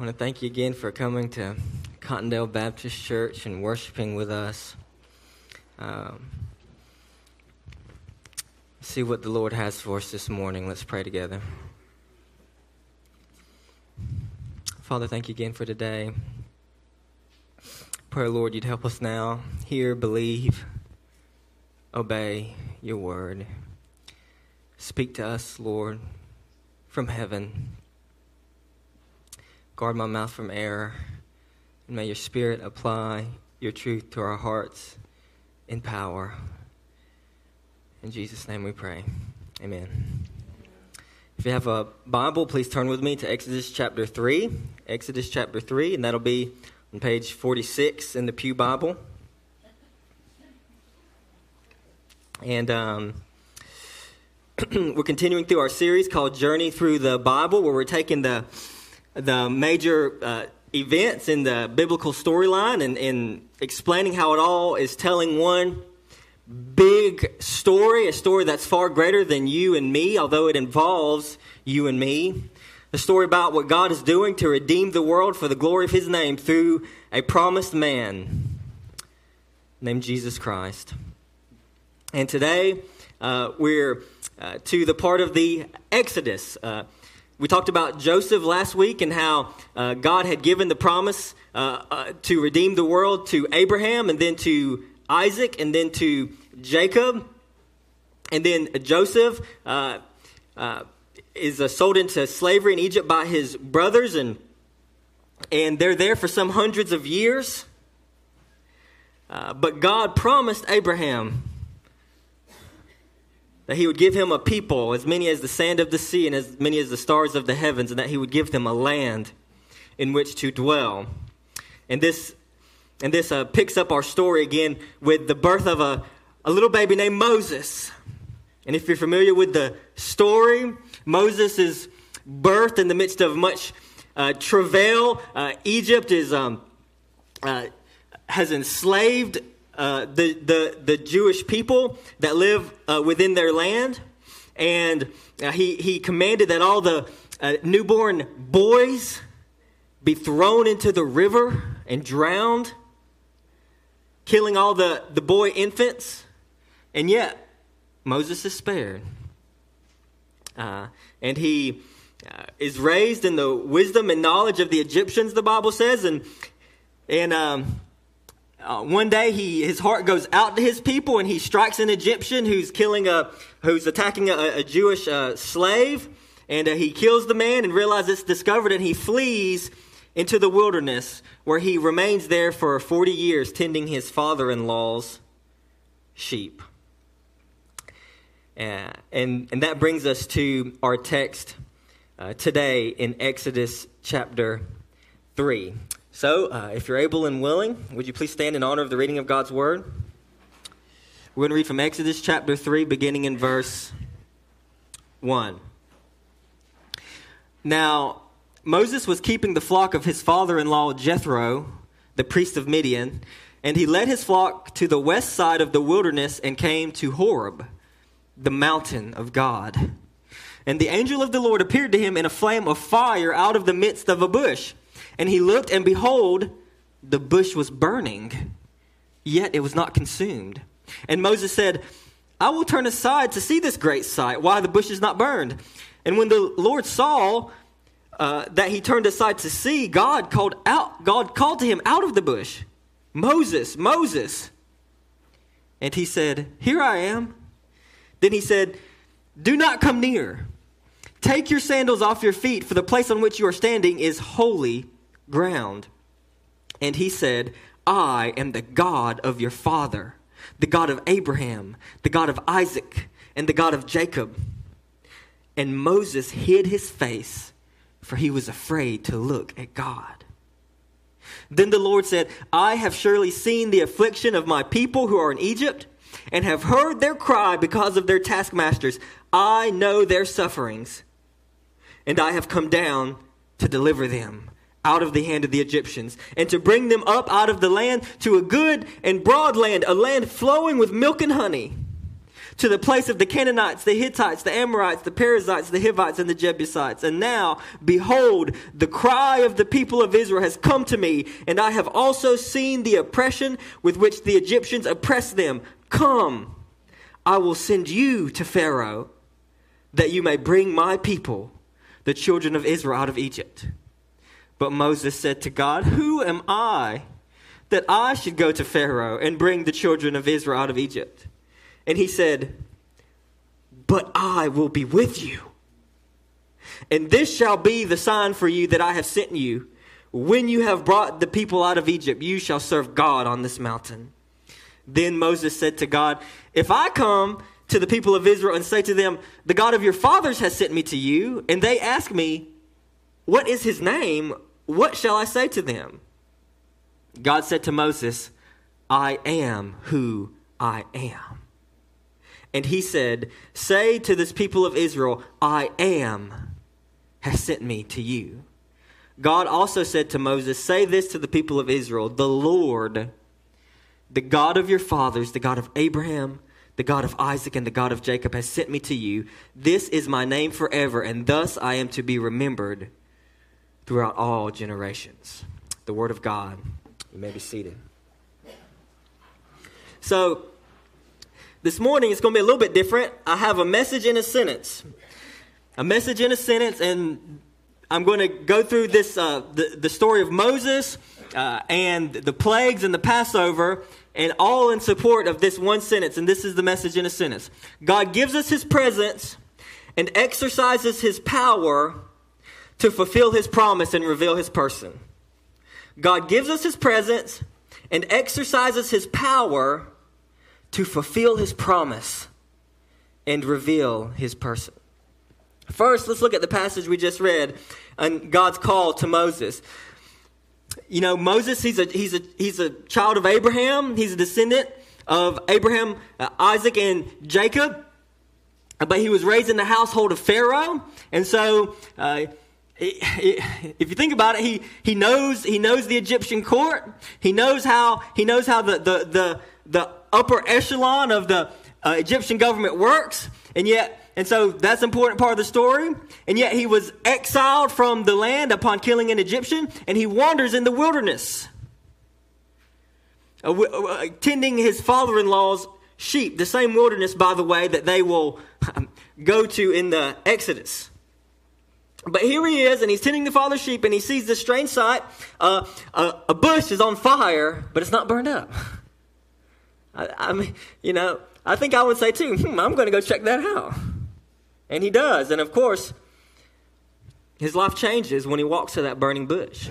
I want to thank you again for coming to Cottondale Baptist Church and worshiping with us. Um, see what the Lord has for us this morning. Let's pray together. Father, thank you again for today. Pray, Lord, you'd help us now. Hear, believe, obey your word. Speak to us, Lord, from heaven. Guard my mouth from error. And may your Spirit apply your truth to our hearts in power. In Jesus' name we pray. Amen. If you have a Bible, please turn with me to Exodus chapter 3. Exodus chapter 3, and that'll be on page 46 in the Pew Bible. And um, we're continuing through our series called Journey Through the Bible, where we're taking the the major uh, events in the biblical storyline and, and explaining how it all is telling one big story, a story that's far greater than you and me, although it involves you and me. A story about what God is doing to redeem the world for the glory of His name through a promised man named Jesus Christ. And today, uh, we're uh, to the part of the Exodus. Uh, we talked about Joseph last week and how uh, God had given the promise uh, uh, to redeem the world to Abraham and then to Isaac and then to Jacob. And then Joseph uh, uh, is sold into slavery in Egypt by his brothers, and, and they're there for some hundreds of years. but God promised Abraham that he would give him a people as many as the sand of the sea and as many as the stars of the heavens, and that he would give them a land in which to dwell. And this, and this uh, picks up our story again with the birth of a, a little baby named Moses. And if you're familiar with the story, Moses is birthed in the midst of much uh, travail. Uh, Egypt is um, uh, has enslaved uh, the, the, the Jewish people that live uh, within their land. And uh, he, he commanded that all the uh, newborn boys be thrown into the river and drowned, killing all the, the boy infants. And yet, Moses is spared. Uh, and he is raised in the wisdom and knowledge of the Egyptians, the Bible says. And, and um, uh, one day he his heart goes out to his people and he strikes an Egyptian who's killing a who's attacking a, a Jewish uh, slave and uh, he kills the man and realizes it's discovered and he flees into the wilderness where he remains there for 40 years tending his father-in-law's sheep. Uh, and and that brings us to our text uh, today in Exodus chapter 3. So, uh, if you're able and willing, would you please stand in honor of the reading of God's word? We're going to read from Exodus chapter 3, beginning in verse 1. Now, Moses was keeping the flock of his father in law Jethro, the priest of Midian, and he led his flock to the west side of the wilderness and came to Horeb, the mountain of God. And the angel of the Lord appeared to him in a flame of fire out of the midst of a bush. And he looked, and behold, the bush was burning, yet it was not consumed. And Moses said, I will turn aside to see this great sight, why the bush is not burned. And when the Lord saw uh, that he turned aside to see, God called out, God called to him out of the bush, Moses, Moses. And he said, Here I am. Then he said, Do not come near. Take your sandals off your feet, for the place on which you are standing is holy ground. And he said, I am the God of your father, the God of Abraham, the God of Isaac, and the God of Jacob. And Moses hid his face, for he was afraid to look at God. Then the Lord said, I have surely seen the affliction of my people who are in Egypt, and have heard their cry because of their taskmasters. I know their sufferings, and I have come down to deliver them out of the hand of the Egyptians, and to bring them up out of the land to a good and broad land, a land flowing with milk and honey, to the place of the Canaanites, the Hittites, the Amorites, the Perizzites, the Hivites, and the Jebusites. And now, behold, the cry of the people of Israel has come to me, and I have also seen the oppression with which the Egyptians oppress them. Come, I will send you to Pharaoh, that you may bring my people, the children of Israel, out of Egypt. But Moses said to God, Who am I that I should go to Pharaoh and bring the children of Israel out of Egypt? And he said, But I will be with you. And this shall be the sign for you that I have sent you. When you have brought the people out of Egypt, you shall serve God on this mountain. Then Moses said to God, If I come to the people of Israel and say to them, The God of your fathers has sent me to you, and they ask me, What is his name? What shall I say to them? God said to Moses, I am who I am. And he said, Say to this people of Israel, I am has sent me to you. God also said to Moses, Say this to the people of Israel The Lord, the God of your fathers, the God of Abraham, the God of Isaac, and the God of Jacob, has sent me to you. This is my name forever, and thus I am to be remembered throughout all generations. The Word of God. You may be seated. So, this morning it's going to be a little bit different. I have a message in a sentence. A message in a sentence, and I'm going to go through this uh, the, the story of Moses uh, and the plagues and the Passover, and all in support of this one sentence. And this is the message in a sentence God gives us his presence and exercises his power to fulfill his promise and reveal his person. God gives us his presence and exercises his power to fulfill his promise and reveal his person. First, let's look at the passage we just read and God's call to Moses. You know, Moses, he's a, he's a, he's a child of Abraham. He's a descendant of Abraham, uh, Isaac, and Jacob. But he was raised in the household of Pharaoh. And so, uh, if you think about it, he, he knows he knows the Egyptian court. He knows how he knows how the the the, the upper echelon of the uh, Egyptian government works, and yet and so that's an important part of the story. And yet he was exiled from the land upon killing an Egyptian, and he wanders in the wilderness, uh, uh, tending his father-in-law's sheep. The same wilderness, by the way, that they will um, go to in the Exodus. But here he is, and he's tending the father's sheep, and he sees this strange sight. Uh, a, a, bush is on fire, but it's not burned up. I, I, mean, you know, I think I would say too, hmm, I'm going to go check that out. And he does. And of course, his life changes when he walks to that burning bush.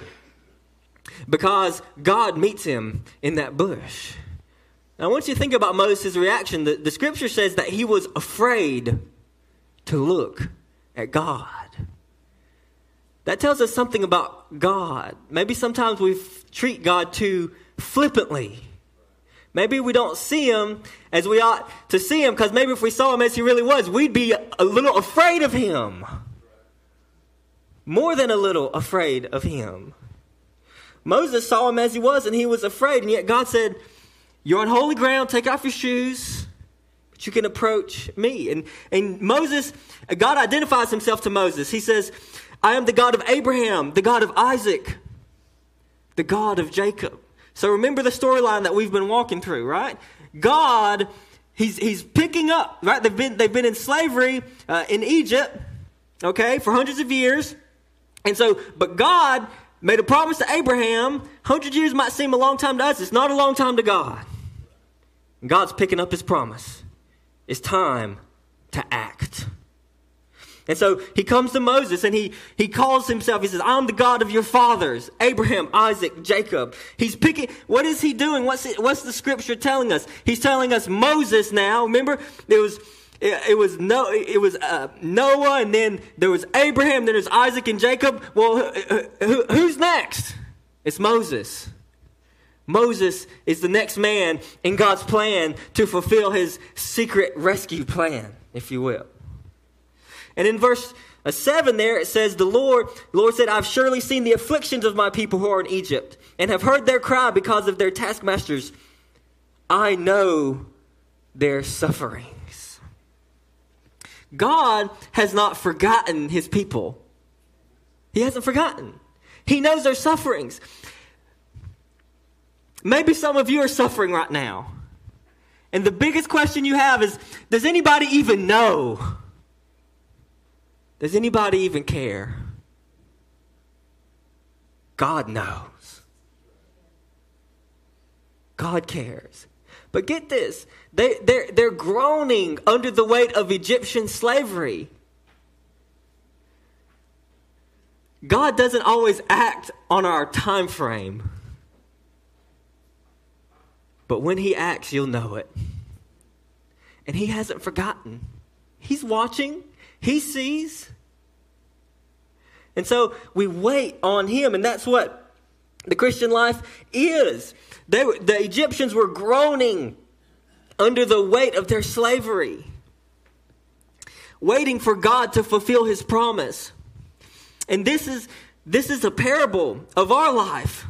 Because God meets him in that bush. Now, I want you to think about Moses' reaction. The, the scripture says that he was afraid to look at God. That tells us something about God. Maybe sometimes we treat God too flippantly. Maybe we don't see him as we ought to see him because maybe if we saw him as he really was, we'd be a little afraid of him. More than a little afraid of him. Moses saw him as he was and he was afraid, and yet God said, You're on holy ground, take off your shoes, but you can approach me. And, and Moses, God identifies himself to Moses. He says, I am the God of Abraham, the God of Isaac, the God of Jacob. So remember the storyline that we've been walking through, right? God, he's, he's picking up, right? They've been, they've been in slavery uh, in Egypt, okay, for hundreds of years. And so, but God made a promise to Abraham. 100 years might seem a long time to us, it's not a long time to God. God's picking up his promise. It's time to act. And so he comes to Moses and he, he calls himself, he says, I'm the God of your fathers, Abraham, Isaac, Jacob. He's picking, what is he doing? What's, it, what's the scripture telling us? He's telling us Moses now. Remember, there was, it, it was no, it was uh, Noah, and then there was Abraham, then there's Isaac and Jacob. Well, who, who's next? It's Moses. Moses is the next man in God's plan to fulfill his secret rescue plan, if you will. And in verse uh, 7 there, it says, The Lord, the Lord said, I've surely seen the afflictions of my people who are in Egypt, and have heard their cry because of their taskmasters. I know their sufferings. God has not forgotten his people. He hasn't forgotten. He knows their sufferings. Maybe some of you are suffering right now. And the biggest question you have is Does anybody even know? Does anybody even care? God knows. God cares. But get this they, they're, they're groaning under the weight of Egyptian slavery. God doesn't always act on our time frame. But when he acts, you'll know it. And he hasn't forgotten. He's watching, he sees. And so we wait on him, and that's what the Christian life is. They, the Egyptians were groaning under the weight of their slavery, waiting for God to fulfill his promise. And this is, this is a parable of our life.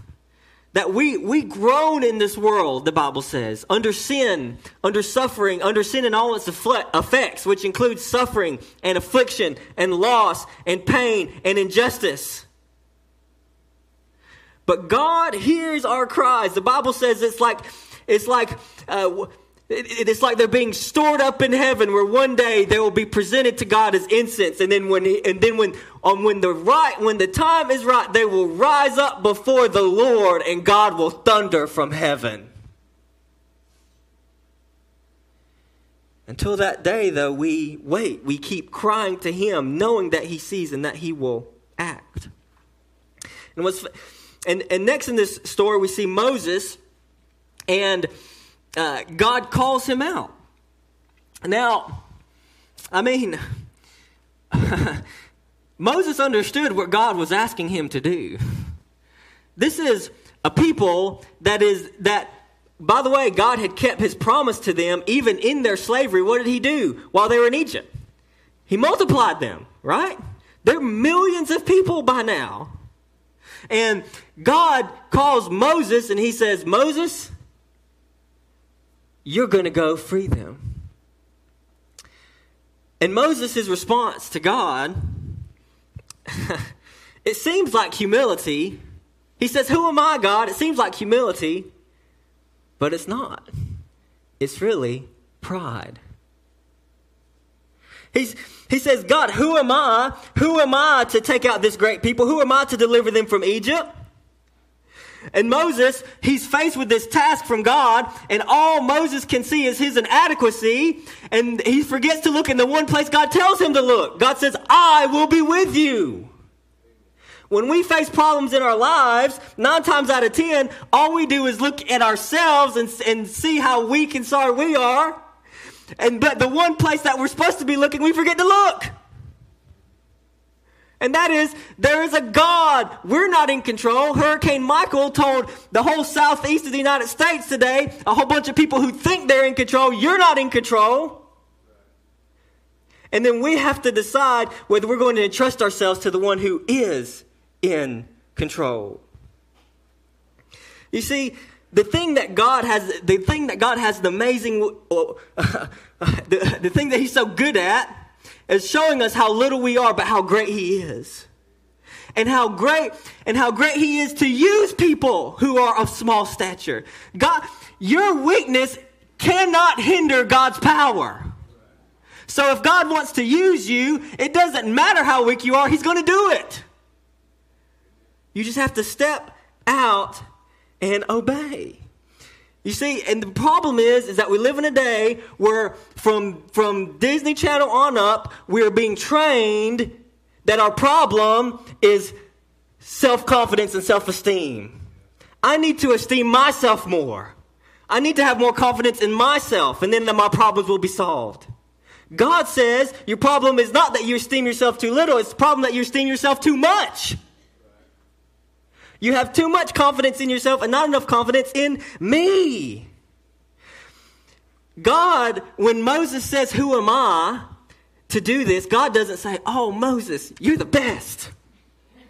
That we, we groan in this world, the Bible says, under sin, under suffering, under sin and all its effects, which includes suffering and affliction and loss and pain and injustice. But God hears our cries. The Bible says it's like, it's like, uh, it's like they're being stored up in heaven, where one day they will be presented to God as incense, and then when he, and then when on when the right when the time is right, they will rise up before the Lord, and God will thunder from heaven. Until that day, though, we wait. We keep crying to Him, knowing that He sees and that He will act. And what's and and next in this story, we see Moses and uh, God calls him out. Now, I mean, Moses understood what God was asking him to do. This is a people that is that by the way, God had kept his promise to them even in their slavery. What did he do while they were in Egypt? He multiplied them, right? They're millions of people by now. And God calls Moses and he says, Moses, you're going to go free them. And Moses' response to God, it seems like humility. He says, Who am I, God? It seems like humility, but it's not. It's really pride. He's, he says, God, who am I? Who am I to take out this great people? Who am I to deliver them from Egypt? And Moses, he's faced with this task from God, and all Moses can see is his inadequacy, and he forgets to look in the one place God tells him to look. God says, I will be with you. When we face problems in our lives, nine times out of ten, all we do is look at ourselves and, and see how weak and sorry we are. And but the one place that we're supposed to be looking, we forget to look. And that is, there is a God. We're not in control. Hurricane Michael told the whole southeast of the United States today, a whole bunch of people who think they're in control, you're not in control. And then we have to decide whether we're going to entrust ourselves to the one who is in control. You see, the thing that God has, the thing that God has the amazing, uh, the, the thing that He's so good at is showing us how little we are, but how great He is. And how great, and how great He is to use people who are of small stature. God, your weakness cannot hinder God's power. So if God wants to use you, it doesn't matter how weak you are, He's going to do it. You just have to step out and obey. You see, and the problem is, is that we live in a day where from, from Disney Channel on up, we're being trained that our problem is self-confidence and self-esteem. I need to esteem myself more. I need to have more confidence in myself, and then my problems will be solved. God says your problem is not that you esteem yourself too little, it's the problem that you esteem yourself too much. You have too much confidence in yourself and not enough confidence in me. God, when Moses says, Who am I to do this? God doesn't say, Oh, Moses, you're the best.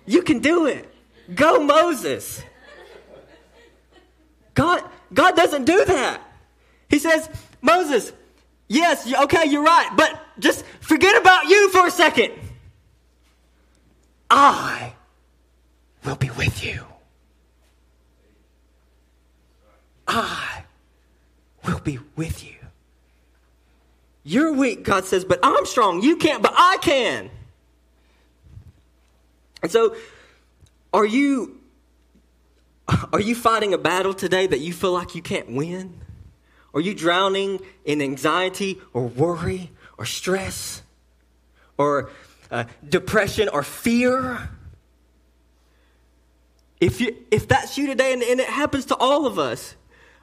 You can do it. Go, Moses. God, God doesn't do that. He says, Moses, yes, okay, you're right, but just forget about you for a second. I will be with you. I will be with you. You're weak, God says, but I'm strong. You can't, but I can. And so, are you are you fighting a battle today that you feel like you can't win? Are you drowning in anxiety or worry or stress or uh, depression or fear? If, you, if that's you today, and, and it happens to all of us,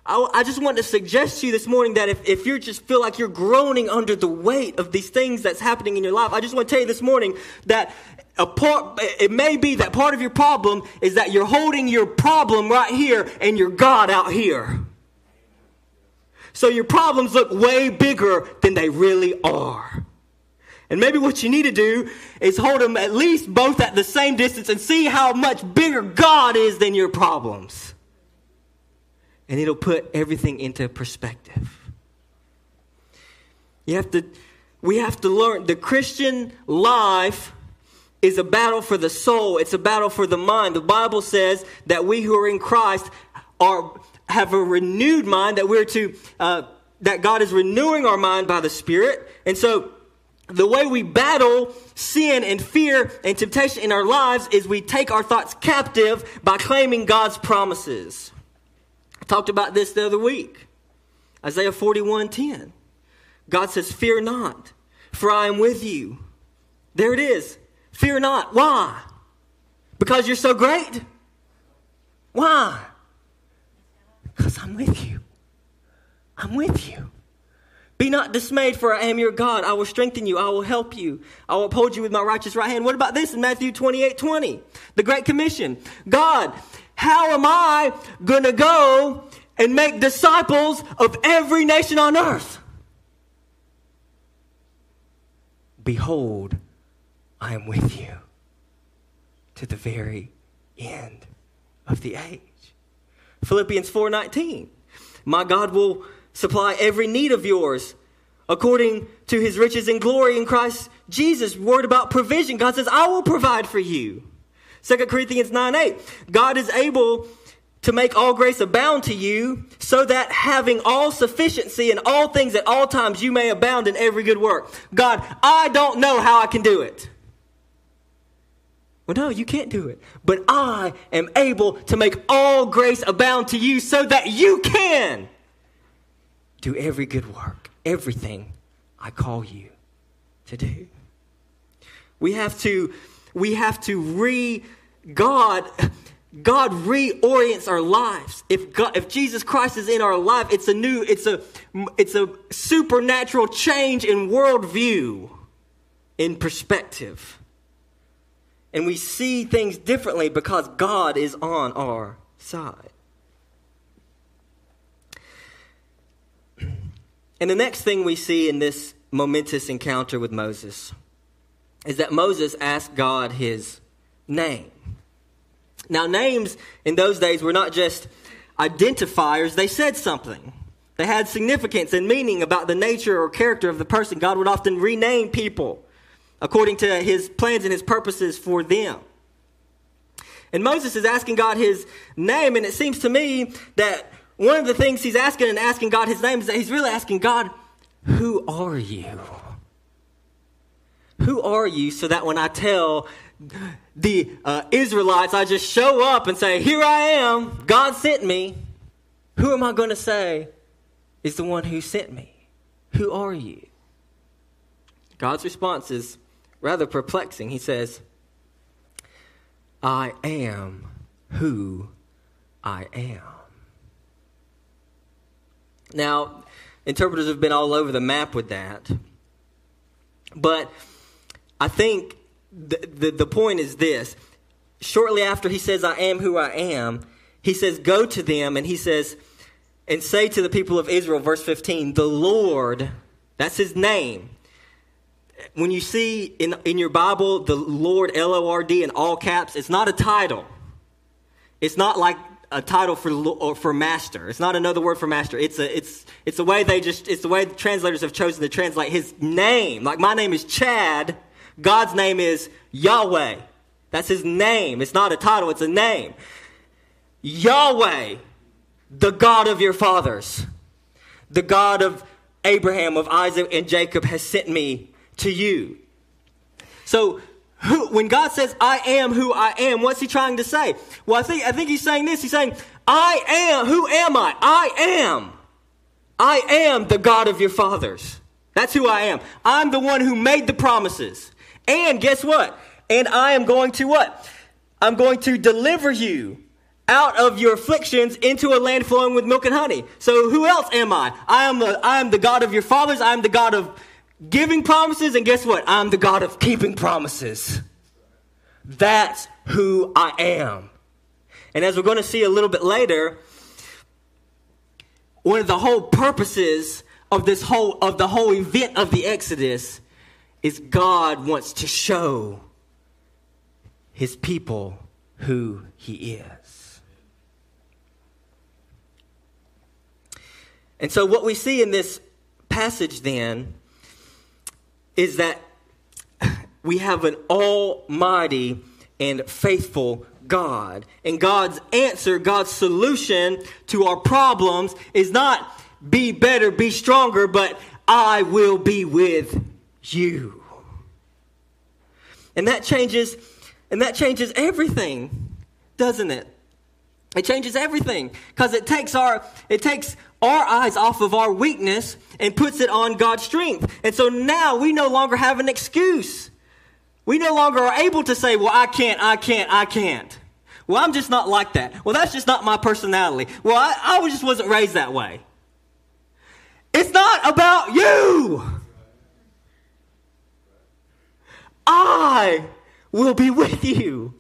I, I, just want to suggest to you this morning that if, if you just feel like you're groaning under the weight of these things that's happening in your life, I just want to tell you this morning that a part, it may be that part of your problem is that you're holding your problem right here and your God out here. So your problems look way bigger than they really are. And maybe what you need to do is hold them at least both at the same distance and see how much bigger God is than your problems. And it'll put everything into perspective. You have to, we have to learn the Christian life is a battle for the soul. It's a battle for the mind. The Bible says that we who are in Christ are have a renewed mind. That we're to uh, that God is renewing our mind by the Spirit. And so, the way we battle sin and fear and temptation in our lives is we take our thoughts captive by claiming God's promises. I talked about this the other week. Isaiah 41 10. God says, Fear not, for I am with you. There it is. Fear not. Why? Because you're so great? Why? Because I'm with you. I'm with you. Be not dismayed, for I am your God. I will strengthen you. I will help you. I will uphold you with my righteous right hand. What about this in Matthew 28 20? The Great Commission. God, how am I going to go and make disciples of every nation on earth? Behold, I am with you to the very end of the age. Philippians 4:19. My God will supply every need of yours according to his riches and glory in Christ Jesus. Word about provision. God says, I will provide for you. 2 Corinthians 9 8. God is able to make all grace abound to you, so that having all sufficiency in all things at all times you may abound in every good work. God, I don't know how I can do it. Well, no, you can't do it. But I am able to make all grace abound to you so that you can do every good work, everything I call you to do. We have to, we have to re God. God reorients our lives. If God, if Jesus Christ is in our life, it's a new, it's a, it's a supernatural change in worldview, in perspective. And we see things differently because God is on our side. And the next thing we see in this momentous encounter with Moses is that Moses asked God his name. Now, names in those days were not just identifiers, they said something. They had significance and meaning about the nature or character of the person. God would often rename people according to his plans and his purposes for them. And Moses is asking God his name, and it seems to me that one of the things he's asking and asking God his name is that he's really asking God, Who are you? Who are you? So that when I tell the uh, Israelites, I just show up and say, Here I am, God sent me. Who am I going to say is the one who sent me? Who are you? God's response is rather perplexing. He says, I am who I am. Now, interpreters have been all over the map with that. But I think the, the, the, point is this. Shortly after he says, I am who I am, he says, Go to them, and he says, and say to the people of Israel, verse 15, the Lord, that's his name. When you see in, in your Bible the Lord, L O R D, in all caps, it's not a title. It's not like a title for or for master. It's not another word for master. It's a it's it's the way they just it's the way the translators have chosen to translate his name. Like my name is Chad, God's name is Yahweh. That's his name. It's not a title, it's a name. Yahweh, the God of your fathers, the God of Abraham, of Isaac, and Jacob has sent me to you. So who, when God says, I am who I am, what's he trying to say? Well, I think, I think he's saying this. He's saying, I am, who am I? I am. I am the God of your fathers. That's who I am. I'm the one who made the promises. And guess what? And I am going to what? I'm going to deliver you out of your afflictions into a land flowing with milk and honey. So who else am I? I am the, I am the God of your fathers. I am the God of giving promises, and guess what? I'm the God of keeping promises. That's who I am. And as we're going to see a little bit later, one of the whole purposes of this whole of the whole event of the Exodus is God wants to show his people who he is. And so what we see in this passage then is that we have an almighty and faithful God. And God's answer, God's solution to our problems is not be better, be stronger, but I will be with you. And that changes and that changes everything, doesn't it? It changes everything because it takes our it takes our eyes off of our weakness and puts it on God's strength. And so now we no longer have an excuse. We no longer are able to say, well, I can't, I can't, I can't. Well, I'm just not like that. Well, that's just not my personality. Well, I, I just wasn't raised that way. It's not about you. I will be with you.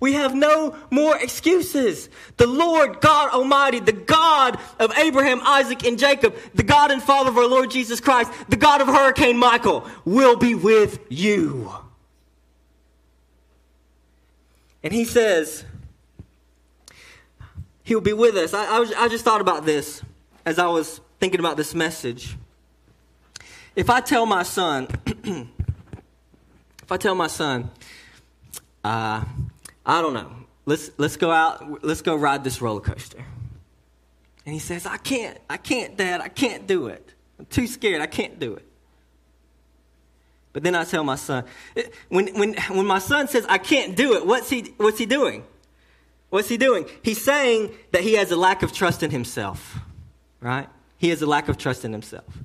We have no more excuses. The Lord God Almighty, the God of Abraham, Isaac, and Jacob, the God and Father of our Lord Jesus Christ, the God of Hurricane Michael, will be with you. And he says, He'll be with us. I, I, was, I just thought about this as I was thinking about this message. If I tell my son, if I tell my son, uh, I don't know. Let's let's go out. Let's go ride this roller coaster. And he says, I can't. I can't, Dad. I can't do it. I'm too scared. I can't do it. But then I tell my son, when, when, when my son says, I can't do it, what's he, what's he doing? What's he doing? He's saying that he has a lack of trust in himself, right? He has a lack of trust in himself.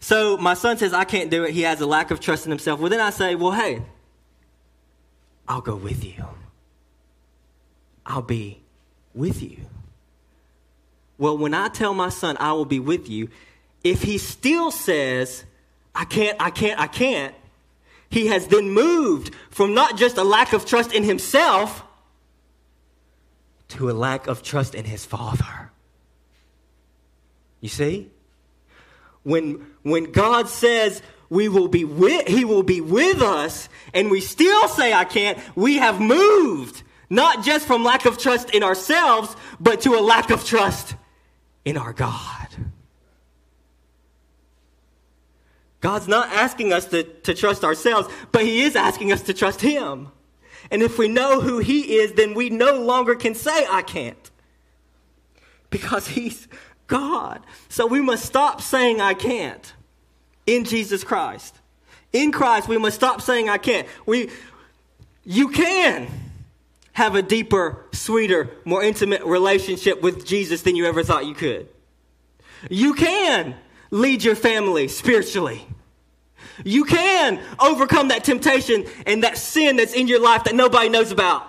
So my son says, I can't do it. He has a lack of trust in himself. Well, then I say, well, hey, I'll go with you. I'll be with you. Well, when I tell my son I will be with you, if he still says, I can't, I can't, I can't, he has then moved from not just a lack of trust in himself to a lack of trust in his father. You see? When, when God says we will be with, he will be with us, and we still say I can't, we have moved not just from lack of trust in ourselves, but to a lack of trust in our God. God's not asking us to, to trust ourselves, but He is asking us to trust Him. And if we know who He is, then we no longer can say, I can't. Because He's God. So we must stop saying, I can't in Jesus Christ. In Christ, we must stop saying, I can't. We, you can have a deeper, sweeter, more intimate relationship with Jesus than you ever thought you could. You can lead your family spiritually. You can overcome that temptation and that sin that's in your life that nobody knows about,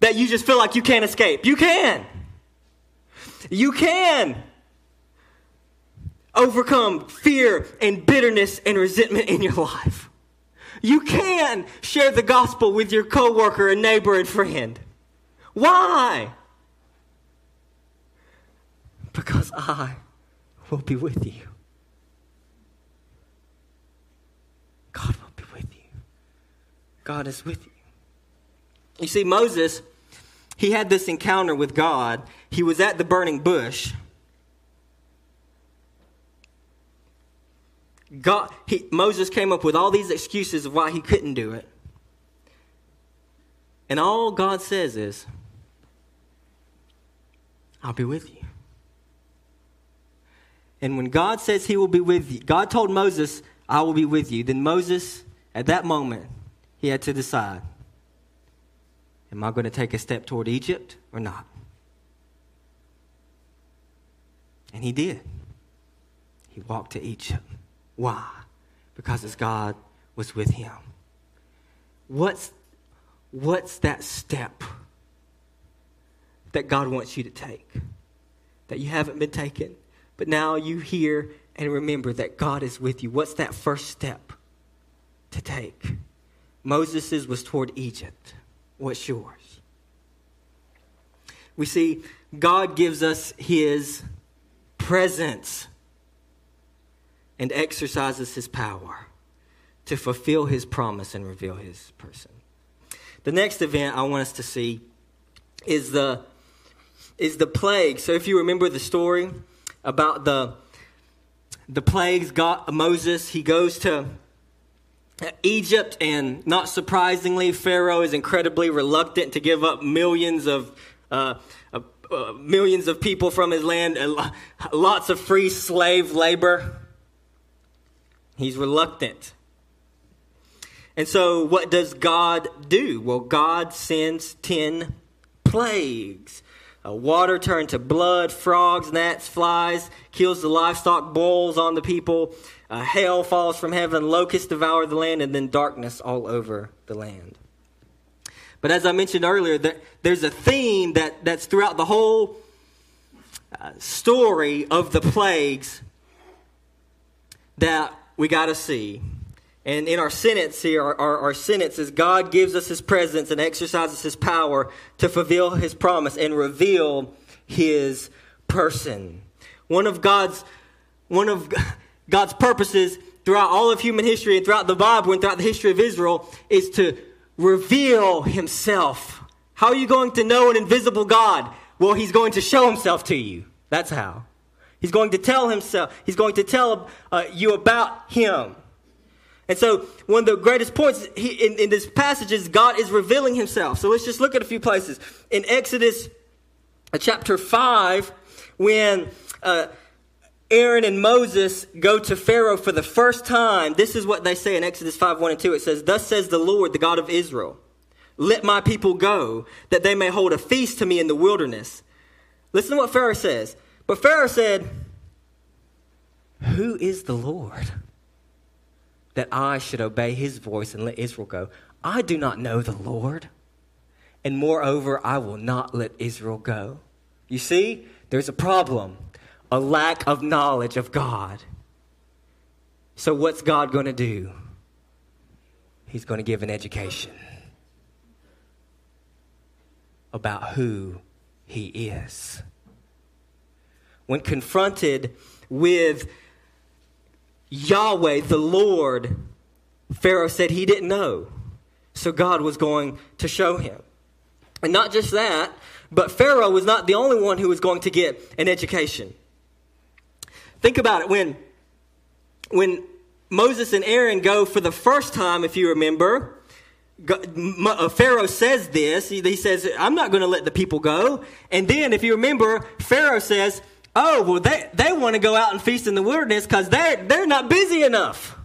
that you just feel like you can't escape. You can. You can overcome fear and bitterness and resentment in your life. You can share the gospel with your coworker and neighbor and friend. Why? Because I will be with you. God will be with you. God is with you. You see, Moses, he had this encounter with God. He was at the burning bush. God, he, Moses came up with all these excuses of why he couldn't do it. And all God says is, I'll be with you. And when God says he will be with you, God told Moses, I will be with you. Then Moses, at that moment, he had to decide Am I going to take a step toward Egypt or not? And he did. He walked to Egypt. Why? Because his God was with him. What's, what's that step that God wants you to take that you haven't been taken? But now you hear and remember that God is with you. What's that first step to take? Moses's was toward Egypt. What's yours? We see God gives us his presence and exercises his power to fulfill his promise and reveal his person. The next event I want us to see is the is the plague. So if you remember the story, about the the plagues got Moses. He goes to Egypt, and not surprisingly, Pharaoh is incredibly reluctant to give up millions of uh, uh, millions of people from his land, lots of free slave labor. He's reluctant. And so, what does God do? Well, God sends 10 plagues. Water turned to blood, frogs, gnats, flies, kills the livestock, boils on the people. Hail falls from heaven, locusts devour the land, and then darkness all over the land. But as I mentioned earlier, there, there's a theme that, that's throughout the whole uh, story of the plagues that we got to see. And in our sentence here, our, our, our, sentence is God gives us his presence and exercises his power to fulfill his promise and reveal his person. One of God's, one of God's purposes throughout all of human history and throughout the Bible and throughout the history of Israel is to reveal himself. How are you going to know an invisible God? Well, he's going to show himself to you. That's how. He's going to tell himself, he's going to tell uh, you about him. And so, one of the greatest points in, in this passage is God is revealing himself. So, let's just look at a few places. In Exodus uh, chapter 5, when uh, Aaron and Moses go to Pharaoh for the first time, this is what they say in Exodus 5 1 and 2. It says, Thus says the Lord, the God of Israel, let my people go, that they may hold a feast to me in the wilderness. Listen to what Pharaoh says. But Pharaoh said, Who is the Lord? that I should obey his voice and let Israel go. I do not know the Lord, and moreover, I will not let Israel go. You see, there's a problem a lack of knowledge of God. So, what's God going to do? He's going to give an education about who he is. When confronted with Yahweh, the Lord, Pharaoh said he didn't know. So God was going to show him. And not just that, but Pharaoh was not the only one who was going to get an education. Think about it. When, when Moses and Aaron go for the first time, if you remember, uh, Pharaoh says this. He says, I'm not going to let the people go. And then, if you remember, Pharaoh says, Oh, well, they, they want to go out and feast in the wilderness because they're, they're not busy enough.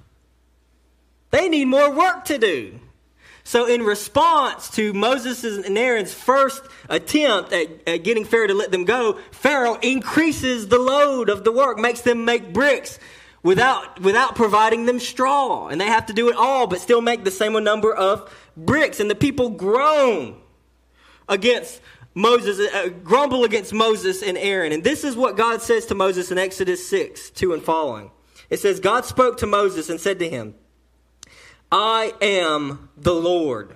They need more work to do. So, in response to Moses' and Aaron's first attempt at, at, getting Pharaoh to let them go, Pharaoh increases the load of the work, makes them make bricks without, without providing them straw. And they have to do it all, but still make the same number of bricks. And the people groan against Moses, uh, grumble against Moses and Aaron. And this is what God says to Moses in Exodus 6, 2 and following. It says, God spoke to Moses and said to him, I am the Lord.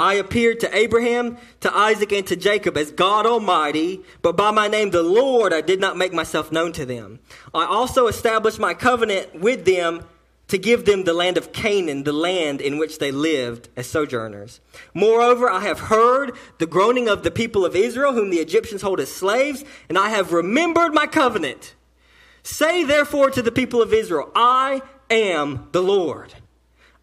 I appeared to Abraham, to Isaac, and to Jacob as God Almighty, but by my name, the Lord, I did not make myself known to them. I also established my covenant with them to give them the land of Canaan, the land in which they lived as sojourners. Moreover, I have heard the groaning of the people of Israel, whom the Egyptians hold as slaves, and I have remembered my covenant. Say therefore to the people of Israel, I am the Lord.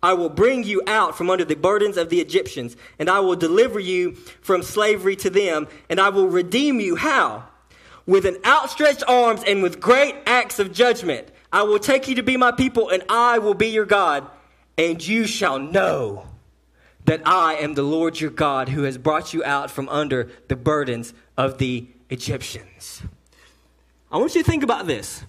I will bring you out from under the burdens of the Egyptians, and I will deliver you from slavery to them, and I will redeem you. How? With an outstretched arms and with great acts of judgment. I will take you to be my people, and I will be your God, and you shall know that I am the Lord your God who has brought you out from under the burdens of the Egyptians. I want you to think about this.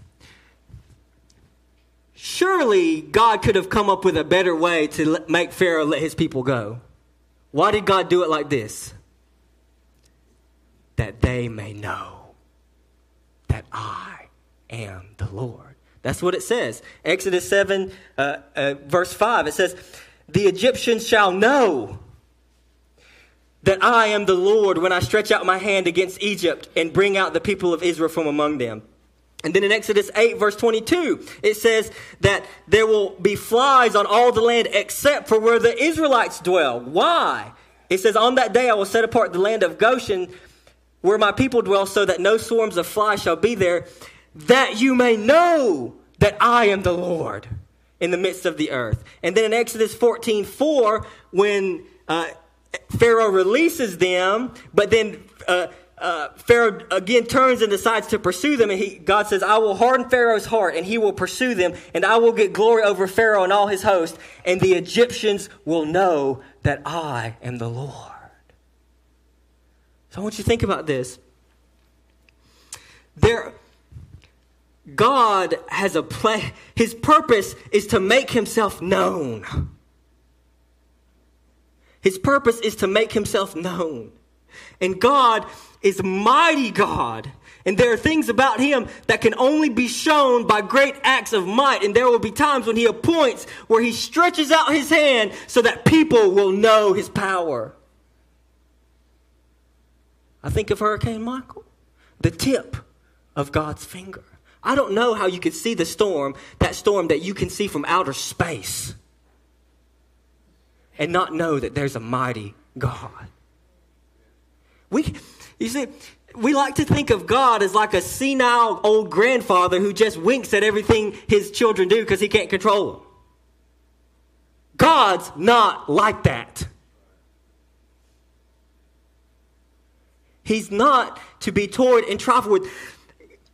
Surely God could have come up with a better way to make Pharaoh let his people go. Why did God do it like this? That they may know that I am the Lord. That's what it says. Exodus 7, uh, uh, verse 5, it says, The Egyptians shall know that I am the Lord when I stretch out my hand against Egypt and bring out the people of Israel from among them. And then in Exodus 8, verse 22, it says that there will be flies on all the land except for where the Israelites dwell. Why? It says, On that day I will set apart the land of Goshen where my people dwell so that no swarms of flies shall be there that you may know that I am the Lord in the midst of the earth. And then in Exodus 14 4, when uh, Pharaoh releases them, but then uh, uh, Pharaoh again turns and decides to pursue them, and he, God says, I will harden Pharaoh's heart, and he will pursue them, and I will get glory over Pharaoh and all his host, and the Egyptians will know that I am the Lord. So I want you to think about this. There God has a plan. His purpose is to make himself known. His purpose is to make himself known. And God is mighty God. And there are things about him that can only be shown by great acts of might. And there will be times when he appoints where he stretches out his hand so that people will know his power. I think of Hurricane Michael, the tip of God's finger. I don't know how you could see the storm, that storm that you can see from outer space, and not know that there's a mighty God. We, you see, we like to think of God as like a senile old grandfather who just winks at everything his children do because he can't control them. God's not like that. He's not to be toyed and trifled with.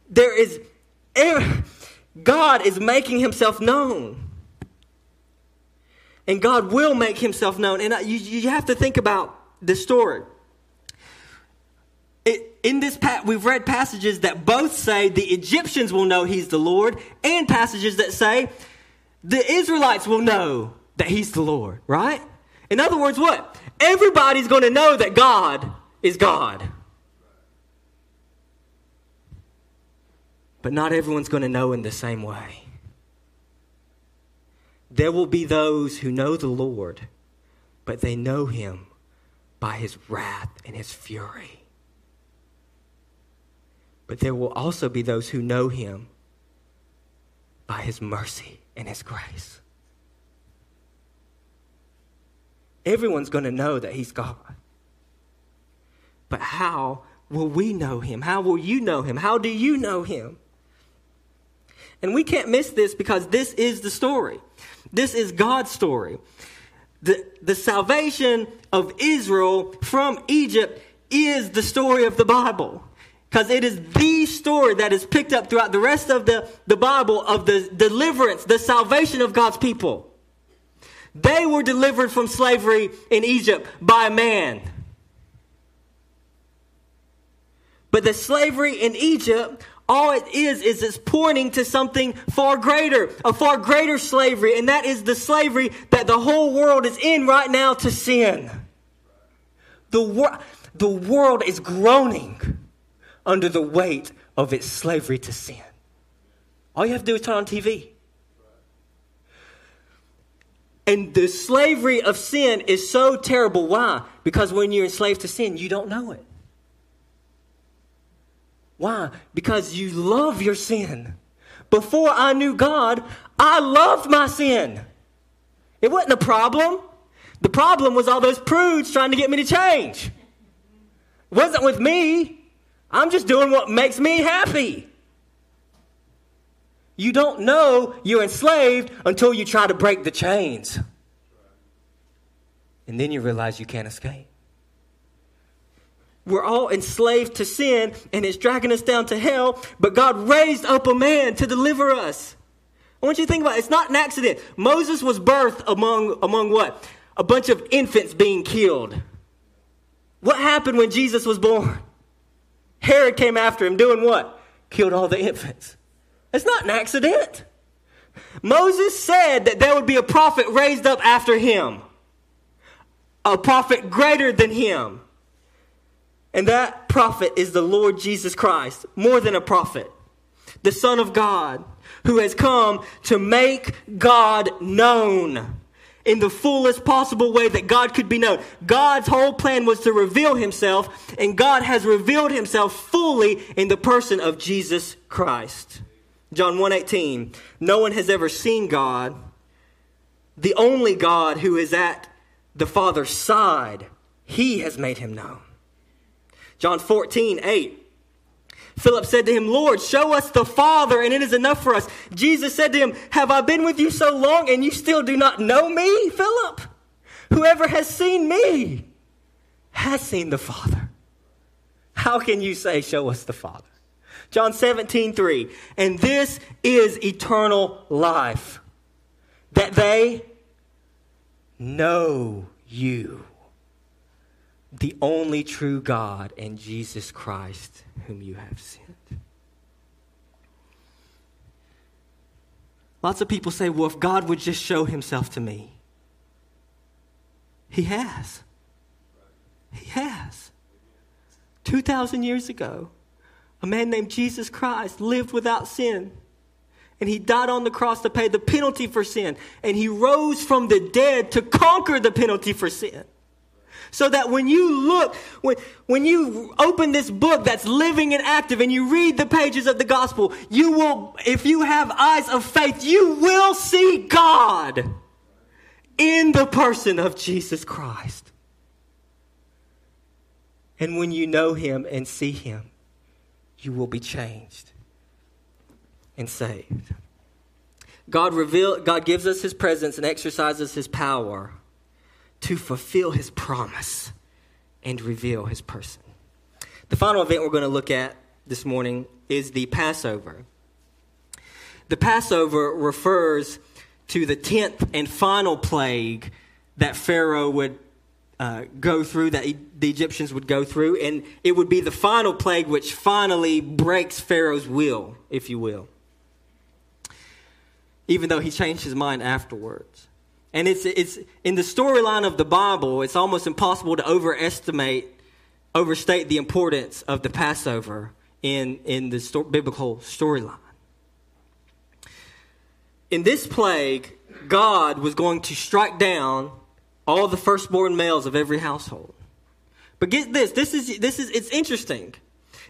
There is God is making himself known. And God will make himself known. And you, you have to think about the story. It, in this, we've read passages that both say the Egyptians will know he's the Lord, and passages that say the Israelites will know that he's the Lord, right? In other words, what? Everybody's going to know that God is God. But not everyone's going to know in the same way. There will be those who know the Lord, but they know him by his wrath and his fury. But there will also be those who know him by his mercy and his grace. Everyone's going to know that he's God. But how will we know him? How will you know him? How do you know him? And we can't miss this because this is the story. This is God's story. The, the salvation of Israel from Egypt is the story of the Bible. Because it is the story that is picked up throughout the rest of the, the Bible of the deliverance, the salvation of God's people. They were delivered from slavery in Egypt by man. But the slavery in Egypt all it is, is it's pointing to something far greater, a far greater slavery, and that is the slavery that the whole world is in right now to sin. The, wor- the world is groaning under the weight of its slavery to sin. All you have to do is turn on TV. And the slavery of sin is so terrible. Why? Because when you're enslaved to sin, you don't know it. Why? Because you love your sin. before I knew God, I loved my sin. It wasn't a problem. The problem was all those prudes trying to get me to change. It wasn't with me. I'm just doing what makes me happy. You don't know you're enslaved until you try to break the chains. And then you realize you can't escape. We're all enslaved to sin and it's dragging us down to hell, but God raised up a man to deliver us. I want you to think about it. It's not an accident. Moses was birthed among, among what? A bunch of infants being killed. What happened when Jesus was born? Herod came after him, doing what? Killed all the infants. It's not an accident. Moses said that there would be a prophet raised up after him, a prophet greater than him. And that prophet is the Lord Jesus Christ, more than a prophet, the Son of God, who has come to make God known in the fullest possible way that God could be known. God's whole plan was to reveal himself, and God has revealed himself fully in the person of Jesus Christ. John 1:18 No one has ever seen God, the only God who is at the Father's side. He has made him known. John 14, 8. Philip said to him, Lord, show us the Father, and it is enough for us. Jesus said to him, Have I been with you so long, and you still do not know me, Philip? Whoever has seen me has seen the Father. How can you say, Show us the Father? John 17, 3. And this is eternal life, that they know you, the only true God, and Jesus Christ, whom you have sent. Lots of people say, well, if God would just show himself to me. He has. He has. 2,000 years ago, a man named Jesus Christ lived without sin. And he died on the cross to pay the penalty for sin. And he rose from the dead to conquer the penalty for sin. So that when you look, when, when you open this book that's living and active and you read the pages of the gospel, you will, if you have eyes of faith, you will see God in the person of Jesus Christ. And when you know him and see him, you will be changed and saved. God reveal, God gives us his presence and exercises his power to fulfill his promise and reveal his person. The final event we're going to look at this morning is the Passover. The Passover refers to the 10th and final plague that Pharaoh would uh, go through, that the Egyptians would go through, and it would be the final plague which finally breaks Pharaoh's will, if you will. Even though he changed his mind afterwards. And it's, it's in the storyline of the Bible, it's almost impossible to overestimate, overstate the importance of the Passover in, in the sto- biblical storyline. In this plague, God was going to strike down all the firstborn males of every household. But get this, this is, this is, it's interesting.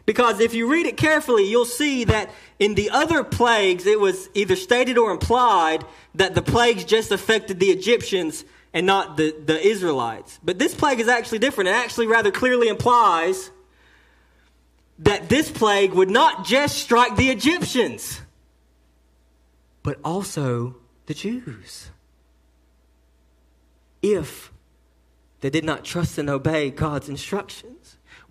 Because if you read it carefully, you'll see that in the other plagues, it was either stated or implied that the plagues just affected the Egyptians and not the, the Israelites. But this plague is actually different. It actually rather clearly implies that this plague would not just strike the Egyptians, but also the Jews. If they did not trust and obey God's instructions.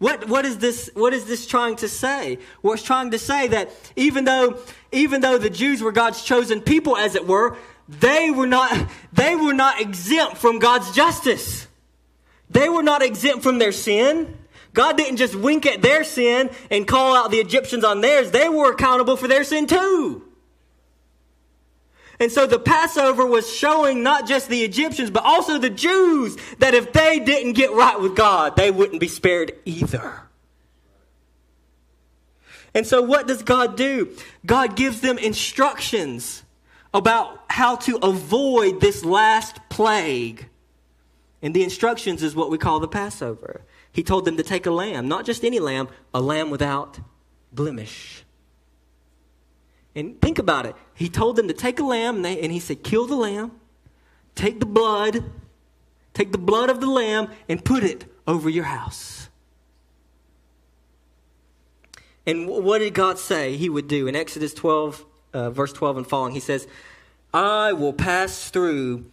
What, what, is this, what is this trying to say? Well, it's trying to say that even though, even though the Jews were God's chosen people, as it were, they were not, they were not exempt from God's justice. They were not exempt from their sin. God didn't just wink at their sin and call out the Egyptians on theirs. They were accountable for their sin too. And so the Passover was showing not just the Egyptians, but also the Jews that if they didn't get right with God, they wouldn't be spared either. And so what does God do? God gives them instructions about how to avoid this last plague. And the instructions is what we call the Passover. He told them to take a lamb, not just any lamb, a lamb without blemish. And think about it. He told them to take a lamb, and, they, and he said, Kill the lamb, take the blood, take the blood of the lamb, and put it over your house. And what did God say he would do? In Exodus 12, uh, verse 12 and following, he says, I will pass through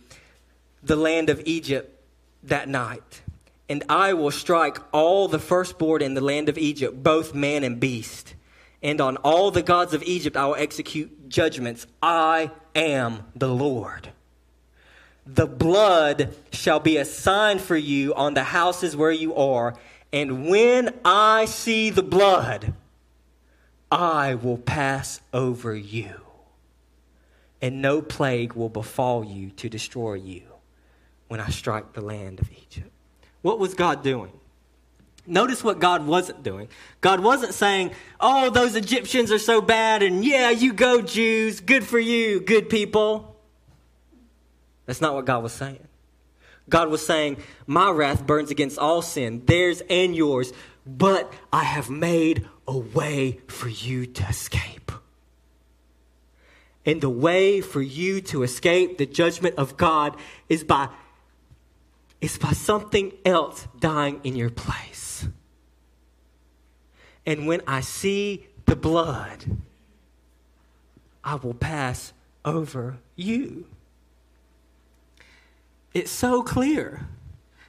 the land of Egypt that night, and I will strike all the firstborn in the land of Egypt, both man and beast. And on all the gods of Egypt I will execute judgments. I am the Lord. The blood shall be a sign for you on the houses where you are, and when I see the blood, I will pass over you, and no plague will befall you to destroy you when I strike the land of Egypt. What was God doing? Notice what God wasn't doing. God wasn't saying, Oh, those Egyptians are so bad, and yeah, you go, Jews. Good for you, good people. That's not what God was saying. God was saying, My wrath burns against all sin, theirs and yours, but I have made a way for you to escape. And the way for you to escape the judgment of God is by is by something else dying in your place. And when I see the blood, I will pass over you. It's so clear.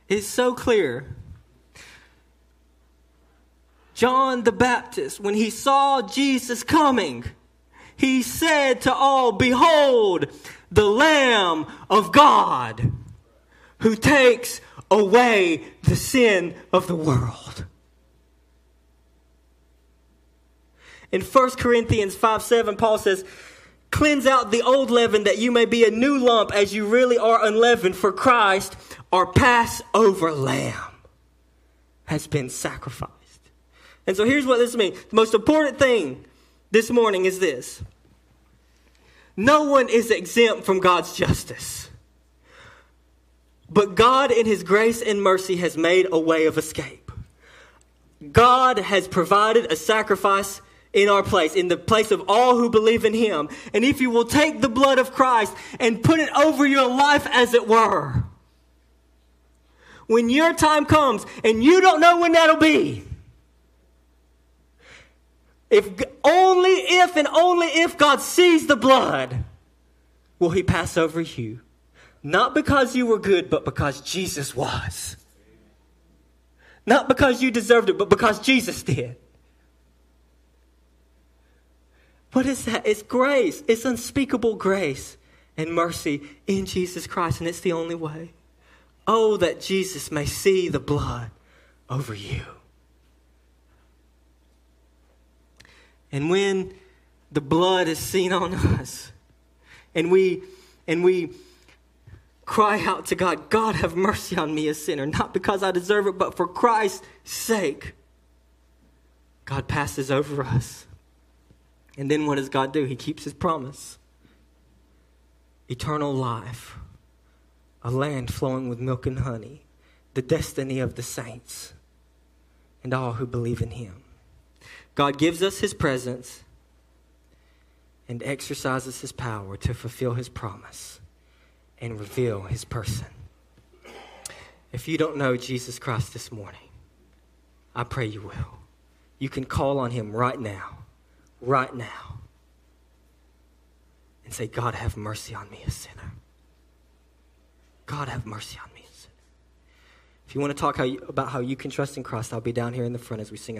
It's so clear. John the Baptist, when he saw Jesus coming, he said to all, Behold, the Lamb of God who takes away the sin of the world. In 1 Corinthians 5 7, Paul says, Cleanse out the old leaven that you may be a new lump as you really are unleavened, for Christ, our Passover lamb, has been sacrificed. And so here's what this means the most important thing this morning is this no one is exempt from God's justice. But God, in His grace and mercy, has made a way of escape. God has provided a sacrifice in our place, in the place of all who believe in Him. And if you will take the blood of Christ and put it over your life, as it were, when your time comes and you don't know when that'll be, if only if and only if God sees the blood, will He pass over you. Not because you were good, but because Jesus was. Not because you deserved it, but because Jesus did. What is that? It's grace. It's unspeakable grace and mercy in Jesus Christ, and it's the only way. Oh, that Jesus may see the blood over you. And when the blood is seen on us, and we and we cry out to God, God have mercy on me, a sinner, not because I deserve it, but for Christ's sake. God passes over us. And then what does God do? He keeps his promise eternal life, a land flowing with milk and honey, the destiny of the saints, and all who believe in him. God gives us his presence and exercises his power to fulfill his promise and reveal his person. If you don't know Jesus Christ this morning, I pray you will. You can call on him right now, right now, and say, God, have mercy on me, a sinner. God, have mercy on me, a sinner. If you want to talk how you, about how you can trust in Christ, I'll be down here in the front as we sing.